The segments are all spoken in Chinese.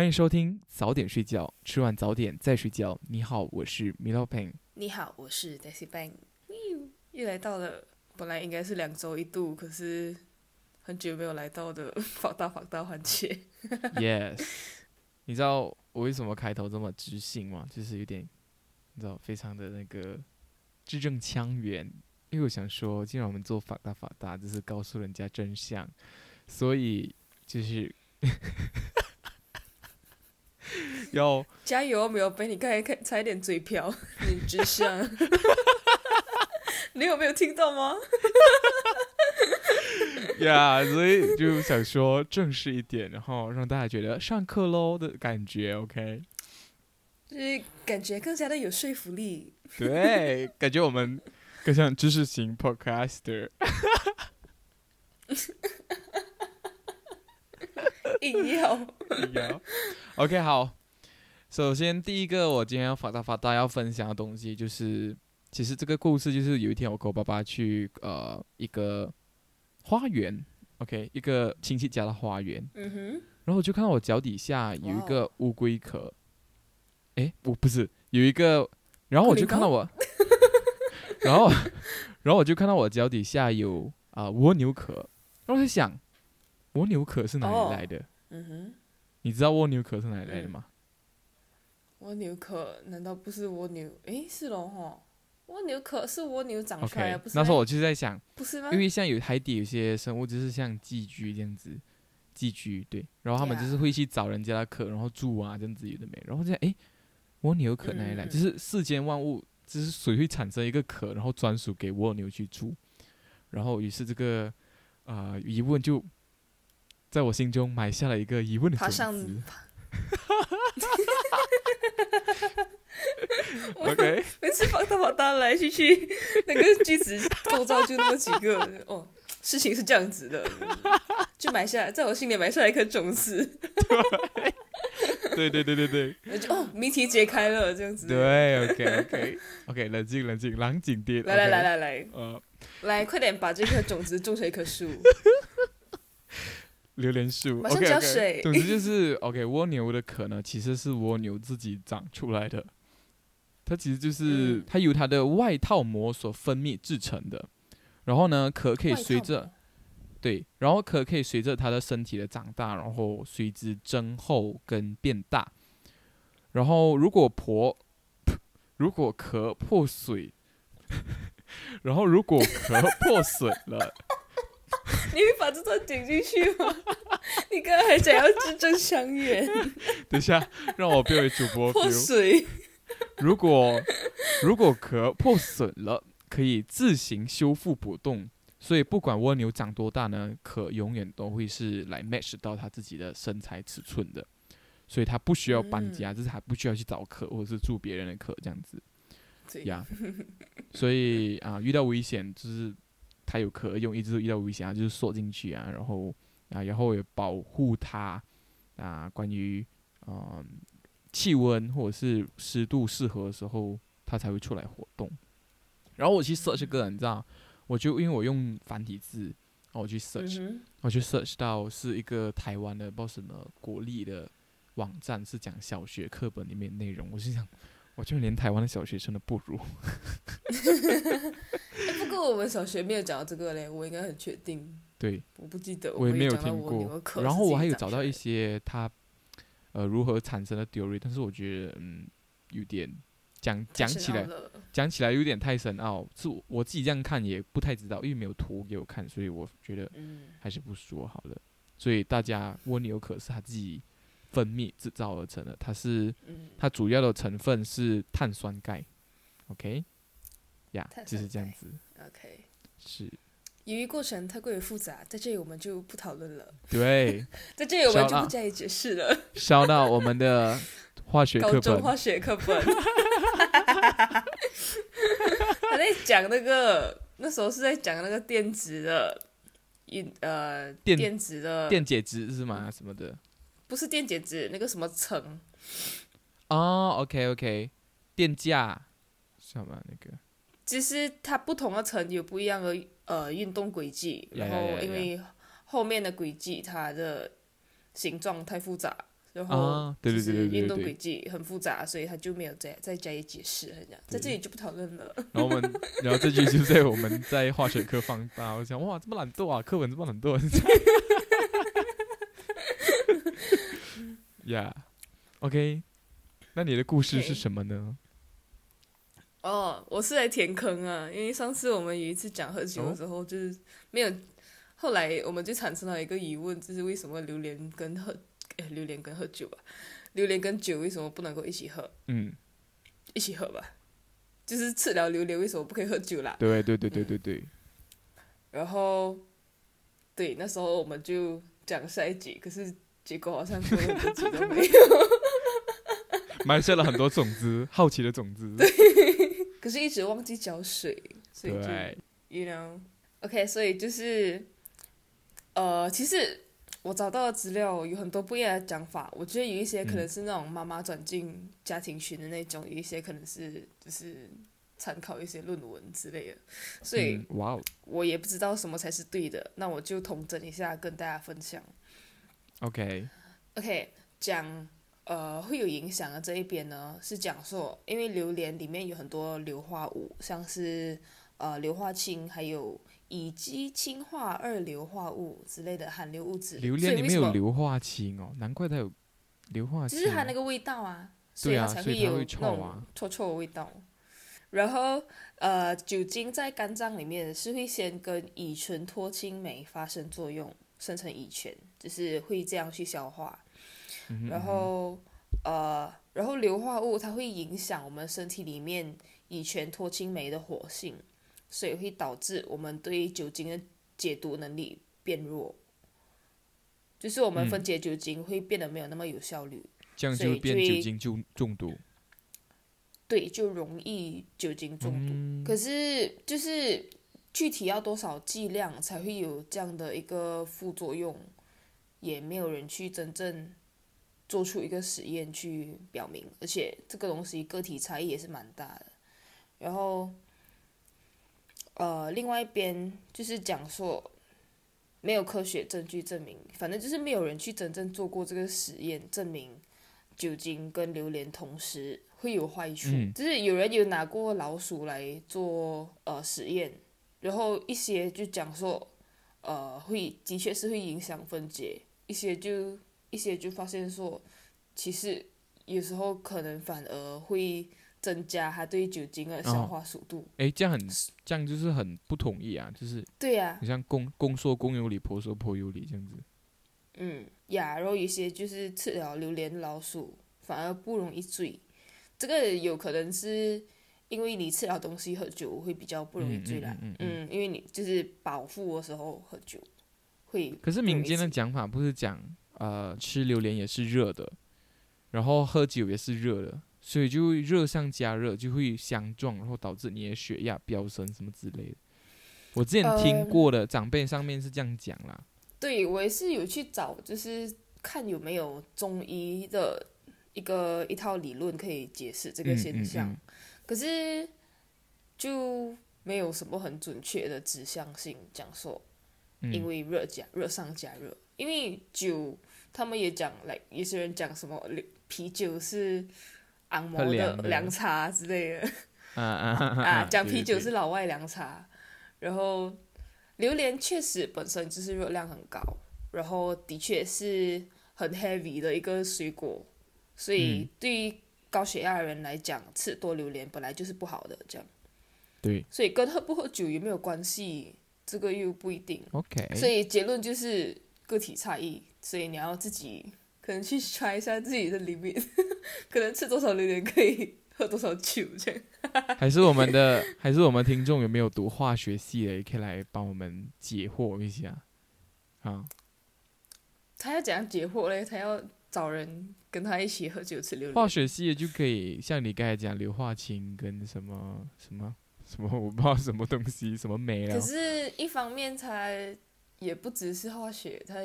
欢迎收听早点睡觉，吃完早点再睡觉。你好，我是 Milo Peng。你好，我是 Daisy Bang。又来到了本来应该是两周一度，可是很久没有来到的 放大放大环节。Yes，你知道我为什么开头这么知性吗？就是有点，你知道，非常的那个字正腔圆。因为我想说，既然我们做法大法大，就是告诉人家真相，所以就是 要加油，没有被你刚才看差一点嘴瓢，你只想。你有没有听到吗？呀所以就想说正式一点，然后让大家觉得上课喽的感觉。OK，就是感觉更加的有说服力。对，感觉我们更像知识型 podcaster。硬要。有 OK，好。首先，第一个我今天要发大发大要分享的东西，就是其实这个故事就是有一天我跟我爸爸去呃一个花园，OK，一个亲戚家的花园，嗯哼，然后我就看到我脚底下有一个乌龟壳，诶，我不是有一个，然后我就看到我，然后 然后我就看到我脚底下有啊、蜗牛壳，然后我在想，蜗牛壳是哪哦里来的？嗯哼，你知道蜗牛壳是哪里来的嗯吗？蜗牛壳难道不是蜗牛？诶，是龙吼。蜗牛壳是蜗牛长出来的，不是那时候我就在想，不是吗？因为像有海底有些生物就是像寄居这样子，寄居对，然后他们就是会去找人家的壳，然后住啊这样子有的没，然后这样诶，蜗牛壳哪里来？嗯嗯嗯就是世间万物，就是水会产生一个壳，然后专属给蜗牛去住，然后于是这个啊、呃疑问就在我心中埋下了一个疑问的种爬上子。我 OK，每次放大放大来去去，那个句子构造就那么几个 哦。事情是这样子的，就埋下，在我心里埋下一颗种子，对对对对对那 就哦，谜题解开了，这样子。，对，OK OK OK，冷静冷静，冷静点。来来来来来呃，来，快点把这颗种子种成一棵树。榴莲树马上浇。水总之就是 OK，蜗牛的壳呢，其实是蜗牛自己长出来的，它其实就是、嗯它由它的外套膜所分泌制成的。然后呢，壳可以随着对，然后壳可以随着它的身体的长大，然后随之增厚跟变大。然后如果破，如果壳破碎，然后如果壳破损了，你会把这段剪进去吗？你刚刚还想要字正腔圆，等一下让我变为主播 破。水。如果如果壳破损了，可以自行修复补洞，所以不管蜗牛长多大呢，壳永远都会是来 match 到它自己的身材尺寸的，所以它不需要搬家，嗯就是它不需要去找壳或者是住别人的壳这样子对呀。所以啊，遇到危险就是它有可用，一直遇到危险啊就是锁进去啊，然后啊，然后也保护它啊，关于嗯。气温或者是湿度适合的时候，它才会出来活动。然后我去 search 这个，你知道，我就因为我用繁体字，然后我去 search，、嗯我去 search 到是一个台湾的不知道什么国立的网站，是讲小学课本里面内容。我心想，我就连台湾的小学生都不如。我们小学没有讲到这个嘞，我应该很确定，对，我不记得。我也没有听过。然后我还有找到一些。它呃如何产生的 theory，但是我觉得嗯有点讲讲起来讲起来有点太深奥，是我我自己这样看也不太知道，因为没有图给我看，所以我觉得嗯，还是不说好了。所以大家蜗牛可是它自己分泌制造而成的，它是嗯它主要的成分是碳酸钙，OK，呀、碳就是这样子，，OK。是由于过程太过于复杂，在这里我们就不讨论了，对。在这里我们就不加以解释了。烧到我们的化学课本，高中化学课本，他在讲那个那时候是在讲那个电子的，一呃电电子的电解质是吗？什么的？不是电解质，那个什么层，哦，OK OK，电价什么那个？其实它不同的层有不一样的呃运动轨迹，然后因为后面的轨迹它的形状太复杂，然后啊，对对对运动轨。迹很复杂，所以他就没有再再加以解释，这样在这里就不讨论了。然后我们，然后这句就在我们在化学课放大，我想哇，这么懒惰啊，课文这么懒惰。Yeah，OK，、那你的故事是什么呢？哦，我是来填坑啊，因为上次我们有一次讲喝酒的时候，就是没有，后来我们就产生了一个疑问，就是为什么榴莲跟喝，哎，榴莲跟喝酒啊，榴莲跟酒为什么不能够一起喝？嗯，一起喝吧，就是吃了榴莲为什么不可以喝酒啦？对对对对对对，然后，对，那时候我们就讲下一集，可是结果好像过了很多集都没有。埋下了很多种子，好奇的种子。可是一直忘记浇水，所以就，you know，OK，、所以就是，呃，其实我找到的资料有很多不一样的讲法，我觉得有一些可能是那种妈妈转进家庭群的那种，有一些可能是就是参考一些论文之类的，所以嗯哇哦。我也不知道什么才是对的，那我就统整一下跟大家分享。，OK，OK，讲呃会有影响的这一边呢，是讲说，因为榴莲里面有很多硫化物，像是呃硫化氢，还有乙基氢化二硫化物之类的含硫物质。榴莲里面有硫化氢哦，难怪它有硫化氢。就是它那个味道啊，所以才有那种啊臭臭的味道。然后，呃，酒精在肝脏里面是会先跟乙醇脱氢酶发生作用，生成乙醛，就是会这样去消化。嗯然后呃，然后硫化物它会影响我们身体里面乙醛脱氢酶的活性，所以会导致我们对酒精的解毒能力变弱，就是我们分解酒精会变得没有那么有效率，这样就会变酒精中中毒。对，就容易酒精中毒。嗯可是就是具体要多少剂量才会有这样的一个副作用，也没有人去真正做出一个实验去表明，而且这个东西个体差异也是蛮大的。然后，呃，另外一边就是讲说，没有科学证据证明，反正就是没有人去真正做过这个实验，证明酒精跟榴莲同时会有坏处。嗯就是有人有拿过老鼠来做呃实验，然后一些就讲说，呃，会的确是会影响分解，一些就一些就发现说，其实有时候可能反而会增加他对酒精的消化速度。哎，这样很这样就是很不统一啊，就是对呀、你像公公说公有理，婆说婆有理这样子。嗯呀，然后有些就是吃了榴莲老鼠反而不容易醉，这个有可能是因为你吃了东西喝酒会比较不容易醉啦。嗯嗯嗯因为你就是饱腹的时候喝酒会。可是民间的讲法不是讲，呃，吃榴莲也是热的，然后喝酒也是热的，所以就会热上加热，就会相撞，然后导致你的血压飙升什么之类的。我之前听呃过的长辈上面是这样讲啦，对我也是有去找，就是看有没有中医的一个一套理论可以解释这个嗯现象，嗯可是就没有什么很准确的指向性讲说。嗯因为热加热上加热，因为酒他们也讲，来有些人讲什么啤酒是昂摩的凉茶之类的。啊啊啊，讲啤酒是老外凉茶，然后榴莲确实本身就是热量很高，然后的确是很 heavy 的一个水果，所以嗯。对于高血压的人来讲，吃多榴莲本来就是不好的，这样，对。所以跟喝不喝酒有没有关系，这个又不一定。，OK，所以结论就是个体差异，所以你要自己可能去 try 一下自己的 limit，可能吃多少榴莲可以喝多少酒这样。还是我们的，还是我们听众有没有读化学系的，也可以来帮我们解惑一下。啊，他要怎样解惑嘞？他要找人跟他一起喝酒吃榴莲化。学系的就可以像你刚才讲硫化氢跟什么什么什么，我不知道什么东西，什么酶可，是，一方面他也不只是化学，他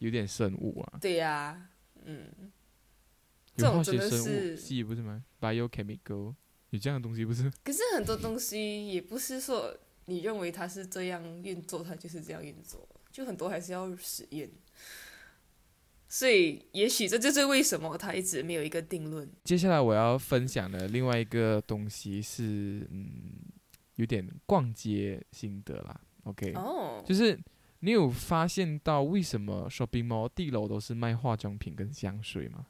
有点生物啊，对呀、嗯，这种有化学生物系不是吗？biochemical 有这样的东西不是？可是很多东西也不是说你认为它是这样运作，它就是这样运作，就很多还是要实验。所以也许这就是为什么他一直没有一个定论。接下来我要分享的另外一个东西是，嗯，有点逛街心得啦。OK，哦，就是你有发现到为什么 shopping mall 地楼都是卖化妆品跟香水吗？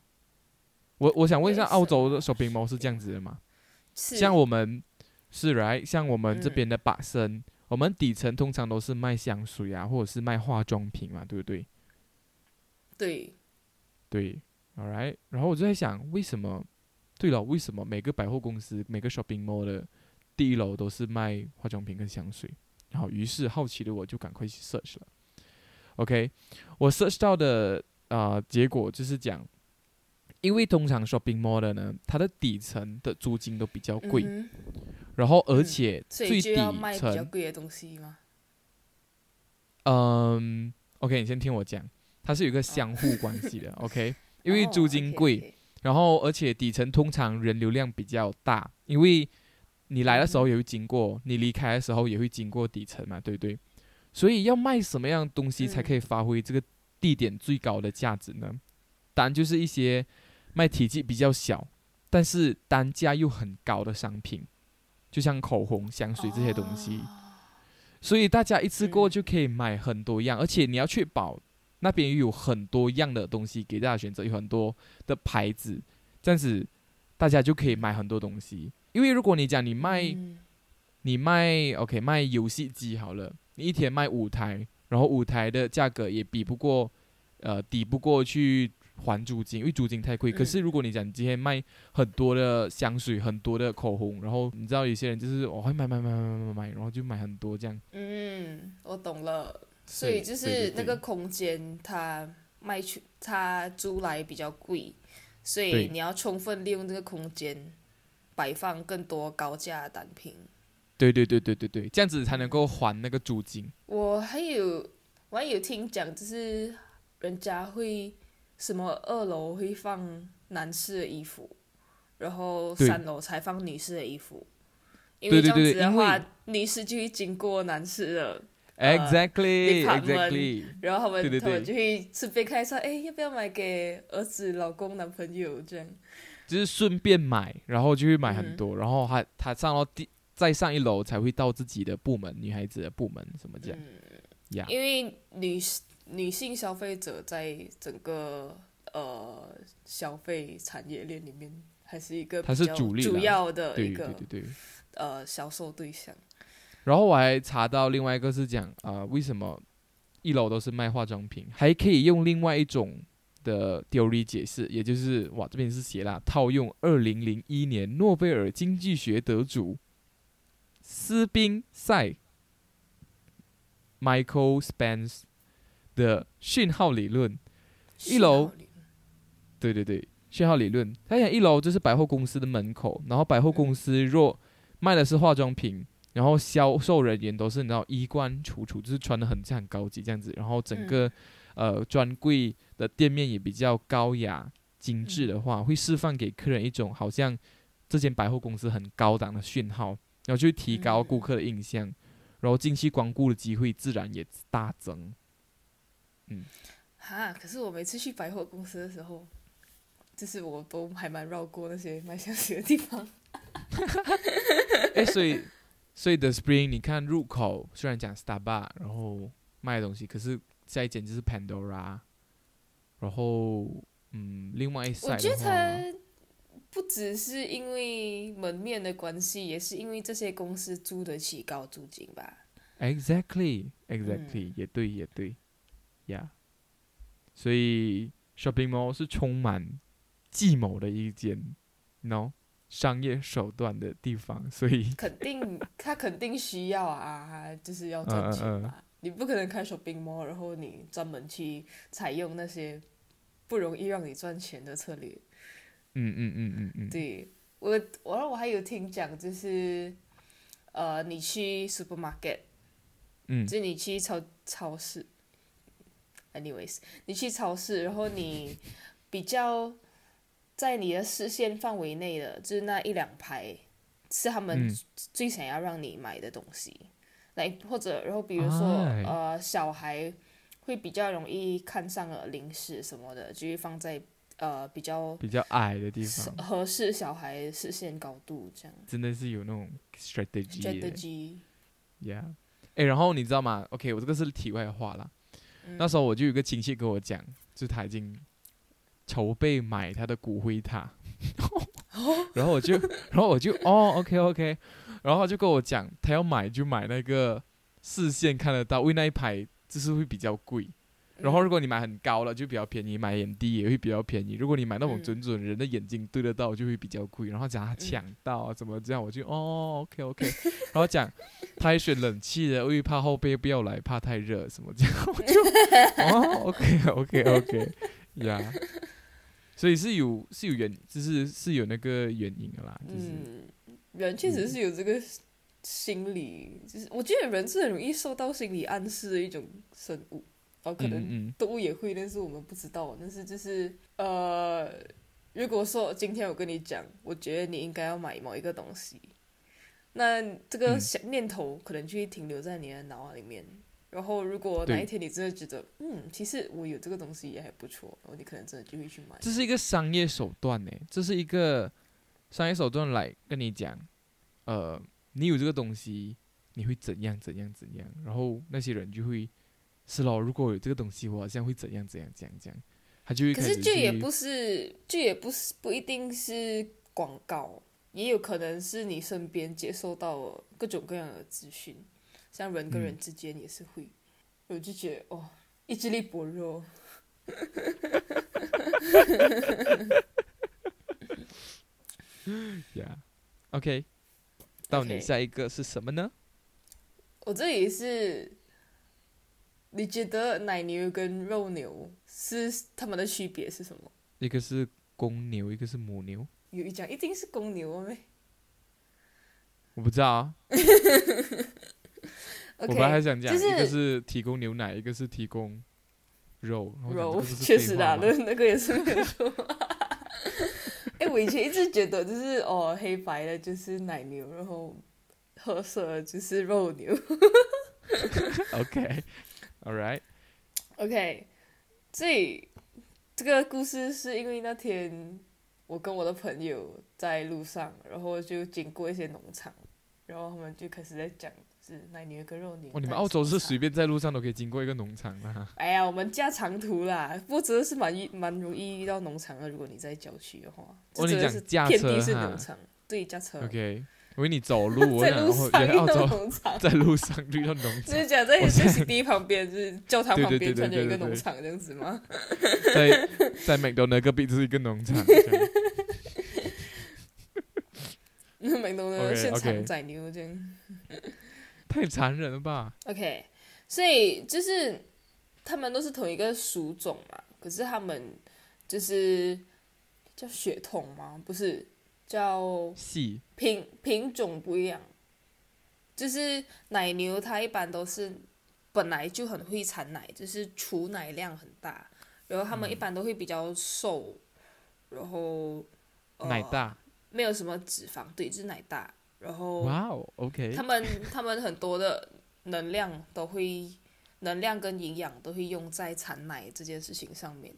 我我想问一下，澳洲的 shopping mall 是这样子的吗？像我们是 right，像我们这嗯边的百森，我们底层通常都是卖香水啊，或者是卖化妆品嘛，对不对？对，对，all right。然后我就在想，为什么？对了，为什么每个百货公司、每个 shopping mall 的第一楼都是卖化妆品跟香水？然后，于是好奇的我就赶快去 search 了。OK，我 search 到的啊、呃结果就是讲，因为通常 shopping mall 的呢，它的底层的租金都比较贵，嗯然后而嗯且最底以就要卖比较层，贵的东西吗？嗯，OK，你先听我讲，它是有一个相互关系的，OK，因为哦租金贵。然后而且底层通常人流量比较大，因为你来的时候也会经过，你离开的时候也会经过底层嘛，对不对？所以要卖什么样的东西才可以发挥这个地点最高的价值呢？当然就是一些卖体积比较小，但是单价又很高的商品，就像口红、香水这些东西。哦所以大家一次过嗯就可以买很多样，而且你要确保那边有很多样的东西给大家选择，有很多的牌子，这样子大家就可以买很多东西。因为如果你讲你卖、嗯你卖 OK 卖游戏机好了，你一天卖五台，然后五台的价格也比不过，呃，抵不过去还租金，因为租金太贵。可嗯是如果你讲你今天卖很多的香水、很多的口红，然后你知道有些人就是我会买买买买买买买，然后就买很多这样。嗯，我懂了。所以就是那个空间，它卖去它租来比较贵，所以你要充分利用这个空间，摆放更多高价的单品。对对对对对对，这样子才能够还那个租金。我还有我还有听讲，就是人家会什么二楼会放男士的衣服，然后三楼才放女士的衣服，因为这样对对对因为子的话，女士就会经过男士的，呃 Exactly, exactly。然后他们他们就会顺便看一下，哎，要不要买给儿子、老公、男朋友这样？就是顺便买，然后就会买很嗯多，然后还他上到第再上一楼才会到自己的部门，女孩子的部门什么这样呀。因为女女性消费者在整个呃消费产业链里面，还是一个它是主主力主要的一个对对对。呃销售对象。然后我还查到另外一个是讲啊、呃为什么一楼都是卖化妆品，还可以用另外一种的 theory 解释，也就是哇这边是写了，套用二零零一年诺贝尔经济学得主斯宾塞 Michael Spence 的讯号理论。一楼对对对，讯号理论。他讲一楼就是百货公司的门口，然后百货公司若卖的是化妆品，然后销售人员都是你知道衣冠楚楚，就是穿的很很高级这样子，然后整个、呃专柜的店面也比较高雅精致的话，会释放给客人一种好像这间百货公司很高档的讯号，然后就会提高顾客的印象，然后近期光顾的机会自然也大增。嗯哈，可是我每次去百货公司的时候，就是我都还蛮绕过那些卖香水的地方。哎，所以 所以 The Spring，你看入口虽然讲 Starbucks，然后卖的东西，可是下一间就是 Pandora，然后嗯，另外一我觉得，它不只是因为门面的关系，也是因为这些公司租得起高租金吧。Exactly，Exactly，、也对，也对，Yeah。所以 shopping mall 是充满计谋的一间，no 商业手段的地方，所以肯定他肯定需要啊，就是要赚钱嗯嗯嘛。你不可能开 shopping mall，然后你专门去采用那些不容易让你赚钱的策略。嗯嗯嗯嗯嗯，对我，我我还有听讲，就是呃，你去 supermarket，嗯。就是你去超超市，anyways，你去超市，然后你比较在你的视线范围内的，就是那一两排是他们嗯。最想要让你买的东西，来或者然后比如说、哎呃小孩会比较容易看上了零食什么的，就会放在呃比较比较矮的地方，合适小孩视线高度这样。真的是有那种 strategy strategy，yeah，。哎，然后你知道吗？OK，我这个是题外话啦。嗯那时候我就有个亲戚跟我讲，就是他已经筹备买他的骨灰塔，然后我就，然后我就哦，OK OK，然后他就跟我讲，他要买就买那个视线看得到，因为那一排就是会比较贵。然后如果你买很高了就比较便宜，买很低也会比较便宜。如果你买那种嗯准准人的眼睛对得到，就会比较贵。然后讲他抢到啊，怎么这样，我就哦，OK OK。然后讲他还选冷气的，因为怕后背不要来，怕太热什么这样，我就哦，OK OK OK，呀、所以是有是有原，就是是有那个原因的啦，就是、嗯，人确实是有这个心理，就是我觉得人是很容易受到心理暗示的一种生物，然后可能动物也会，但是我们不知道。但是就是呃，如果说今天我跟你讲，我觉得你应该要买某一个东西，那这个嗯想念头可能就会停留在你的脑海里面。然后，如果哪一天你真的觉得，嗯，其实我有这个东西也还不错，然后你可能真的就会去买。这是一个商业手段呢，这是一个商业手段来跟你讲，呃，你有这个东西，你会怎样怎样怎样，然后那些人就会是咯，如果有这个东西，我好像会怎样怎样怎样怎样，他就会可是这也不是，这也不是不一定是广告，也有可能是你身边接受到各种各样的资讯，像人跟人嗯之间也是会，我就觉得哦，意志力薄弱。Yeah，OK，、到你下一个是什么呢？我这里是，你觉得奶牛跟肉牛是它们的区别是什么？一个是公牛，一个是母牛，有一讲一定是公牛没我不知道啊。我本来还想讲，就是一个是提供牛奶，一个是提供肉。肉确实啦，废话吗那那个也是没有错。哎、我以前一直觉得就是哦，黑白的就是奶牛，然后褐色的就是肉牛。OK，All right，OK，所以这个故事是因为那天我跟我的朋友在路上，然后就经过一些农场，然后他们就开始在讲是奶牛跟肉牛。哦，你们澳洲是随便？在路上都可以经过一个农场啊。哎呀，我们驾长途啦，不过真的是蛮遇蛮容易遇到农场的。如果你在郊区的话，这哦你讲驾遍地是农场，对，驾车。OK，我以为你走路，我 在路上遇到农场，在路上遇到农场，就是讲在我在 CD 旁边，就是教堂旁边，对对对突然有一个农场这样子吗？在在 McDonald 隔壁就是一个农场。这样那美东的 OK，现场宰牛这样。太残忍了吧？OK，所以就是他们都是同一个属种嘛，可是他们就是叫血统吗？不是，叫系品品种不一样。就是奶牛，它一般都是本来就很会产奶，就是储奶量很大，然后它们一般都会比较瘦，然后、呃、奶大，没有什么脂肪，对，就是奶大，然后哇哦，OK，他们他们很多的能量都会，能量跟营养都会用在产奶这件事情上面。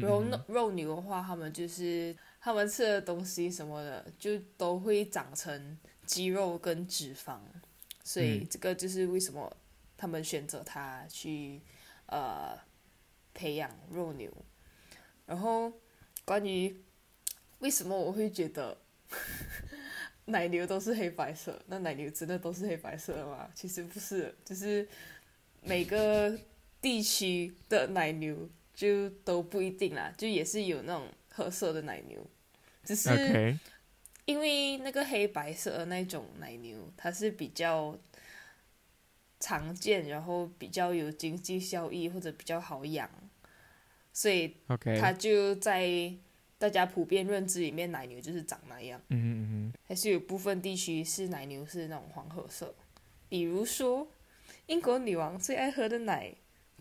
然后肉肉牛的话，他们就是他们吃的东西什么的，就都会长成肌肉跟脂肪，所以嗯这个就是为什么他们选择它去呃培养肉牛。然后关于为什么我会觉得奶牛都是黑白色，那奶牛真的都是黑白色的吗？其实不是，就是每个地区的奶牛就都不一定啦，就也是有那种褐色的奶牛，只是因为那个黑白色的那种奶牛，它是比较常见，然后比较有经济效益或者比较好养，所以它就在大家普遍认知里面，奶牛就是长那样。嗯嗯嗯还是有部分地区是奶牛是那种黄褐色，比如说英国女王最爱喝的奶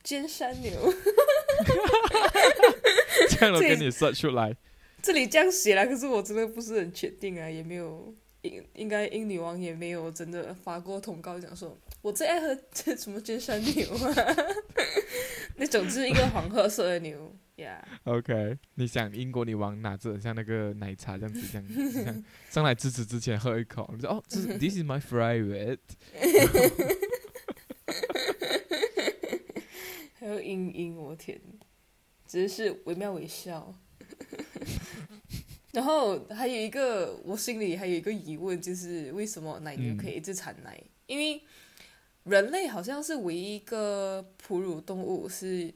尖山牛，哼，这样都这跟你 search 出来，这里这样写了，可是我真的不是很确定啊，也没有应应该英女王也没有真的发过通告讲说，我最爱喝这什么尖山牛啊，那种就是一个黄褐色的牛呀。OK，你想英国女王拿着像那个奶茶这样子，这样这样上来支持之前喝一口，你说 哦，这是 This is my favorite。还有英英，我天，只是惟妙惟肖。然后还有一个，我心里还有一个疑问，就是为什么奶牛可以一直产奶？因为人类好像是唯一一个哺乳动物是，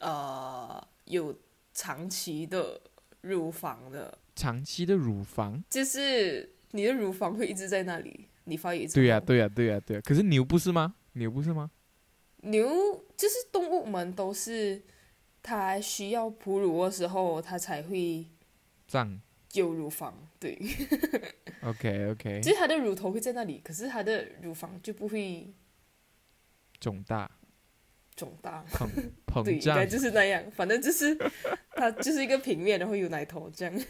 呃，有长期的乳房的，长期的乳房，就是你的乳房会一直在那里，你发育之后。对呀、对呀、对呀、对呀、可是牛不是吗？牛不是吗？牛就是动物们都是，它需要哺乳的时候，它才会胀。有乳房。对，OK OK，就是它的乳头会在那里，可是它的乳房就不会肿大肿大。膨 胀应该。就是那样。反正就是它就是一个平面，然后有奶头这样。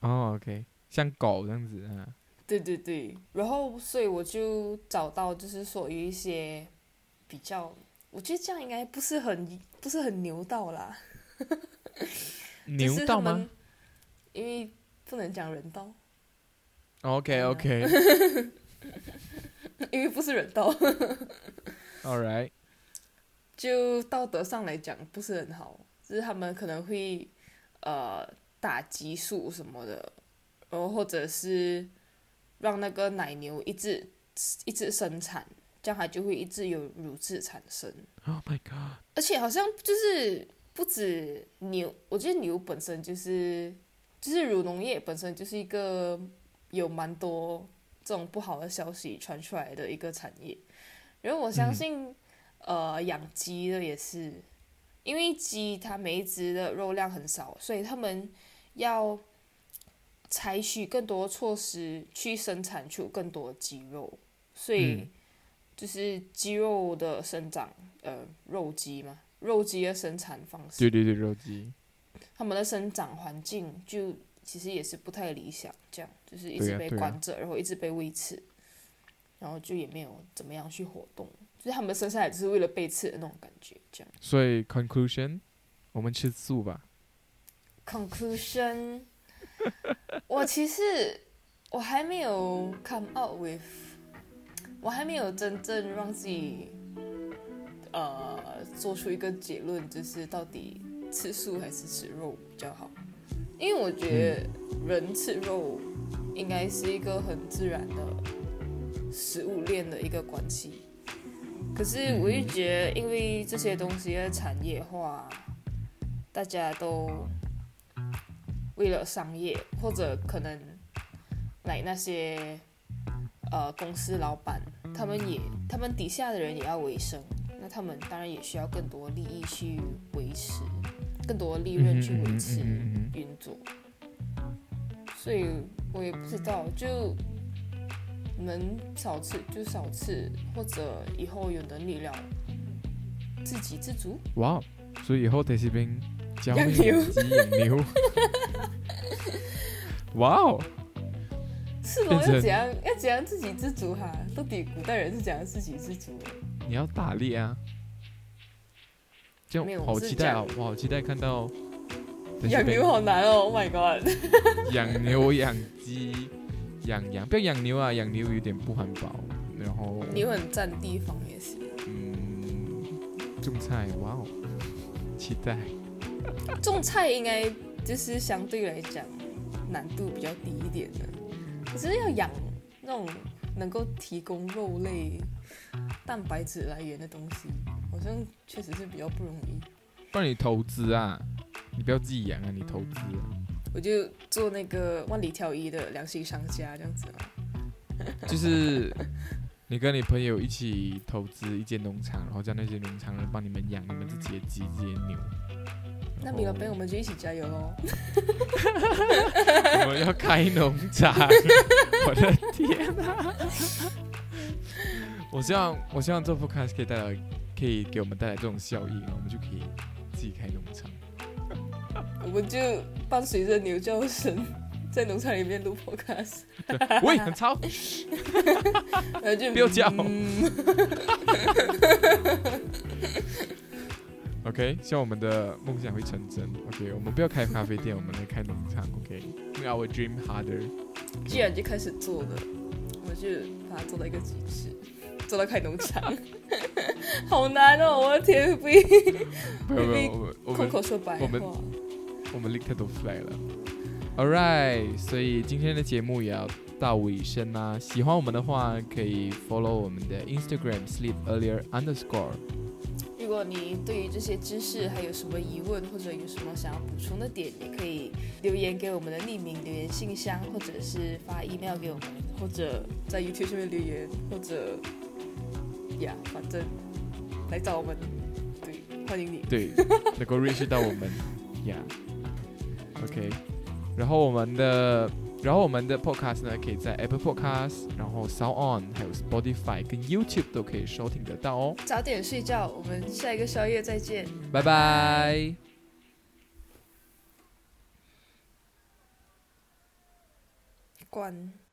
哦，OK，像狗这样子啊。对对对，然后所以我就找到，就是说有一些比较，我觉得这样应该不是很不是很牛道啦。牛就是道吗？因为不能讲人道，？OK OK，All 因为不是人道，All right，就道德上来讲不是很好，就是他们可能会呃打激素什么的，然后或者是让那个奶牛一直一直生产，这样它就会一直有乳汁产生。Oh my god，而且好像就是不止牛，我觉得牛本身就是就是乳农业本身就是一个有蛮多这种不好的消息传出来的一个产业。然后我相信，呃，养鸡的也是，因为鸡它每一只的肉量很少，所以他们要采取更多措施去生产出更多的鸡肉，所以。嗯就是鸡肉的生长，呃，肉鸡嘛，肉鸡的生产方式，对对对，肉鸡。它们的生长环境就其实也是不太理想，这样就是一直被关着，然后一直被喂吃，然后就也没有怎么样去活动，就是他们生下来只是为了被吃的那种感觉，这样。所以 conclusion，我们吃素吧。Conclusion，我其实我还没有 come out with，我还没有真正让自己呃做出一个结论，就是到底吃素还是吃肉比较好。因为我觉得人吃肉应该是一个很自然的食物链的一个关系。可是我就觉得，因为这些东西的产业化，大家都为了商业，或者可能来那些呃公司老板，他们也他们底下的人也要维生，那他们当然也需要更多利益去维持，更多利润去维持运作。所以我也不知道，就能少吃就少吃，或者以后有能力了自给自足。哇哦，所以以后在这边教养牛会养鸡养牛。哇哦，是咯，要怎样要怎样自给自足哈？到底古代人是怎样自给自足的？你要打猎啊！这没有样好期待啊，我好期待看到养牛好难哦！Oh my god！养牛、养鸡、养羊，不要养牛啊，养牛有点不环保。然后牛很占地方也是，嗯，种菜，哇哦，期待。种菜应该就是相对来讲难度比较低一点的，可是要养那种能够提供肉类、蛋白质来源的东西，好像确实是比较不容易。不然你投资啊，你不要自己养啊，你投资、啊。我就做那个万里挑一的良心商家这样子嘛。就是你跟你朋友一起投资一间农场，然后叫那些农场人帮你们养你们自己的鸡、自己的牛。那米老板，我们就一起加油喽！我们要开农场，我的天啊！我希望，我希望做 podcast 可以带来，可以给我们带来这种效益，然后我们就可以自己开农场。我们就伴随着牛叫声，在农场里面录 podcast，喂，很吵，然后就不要叫嗯 OK，希望我们的梦想会成真。OK，我们不要开咖啡店，我们来开农场。OK，Make our dream harder。既然就开始做了，我就把它做到一个极致，做到开农场，好难哦！我的天，不没有没有，我们空口说白我们话。我们立刻都 fly 了。All right，所以今天的节目也要到尾声啦。喜欢我们的话，可以 follow 我们的 Instagram sleep earlier underscore。如果你对于这些知识还有什么疑问，或者有什么想要补充的点，也可以留言给我们的匿名留言信箱，或者是发 email 给我们，或者在 YouTube 上面留言，或者呀，反正来找我们，对，欢迎你。对，能够认识到我们呀。OK，然后我们的，然后我们的 Podcast 呢，可以在 Apple Podcast，然后 Sound On，还有 Spotify 跟 YouTube 都可以收听得到哦。早点睡觉，我们下一个宵夜再见。拜拜。关。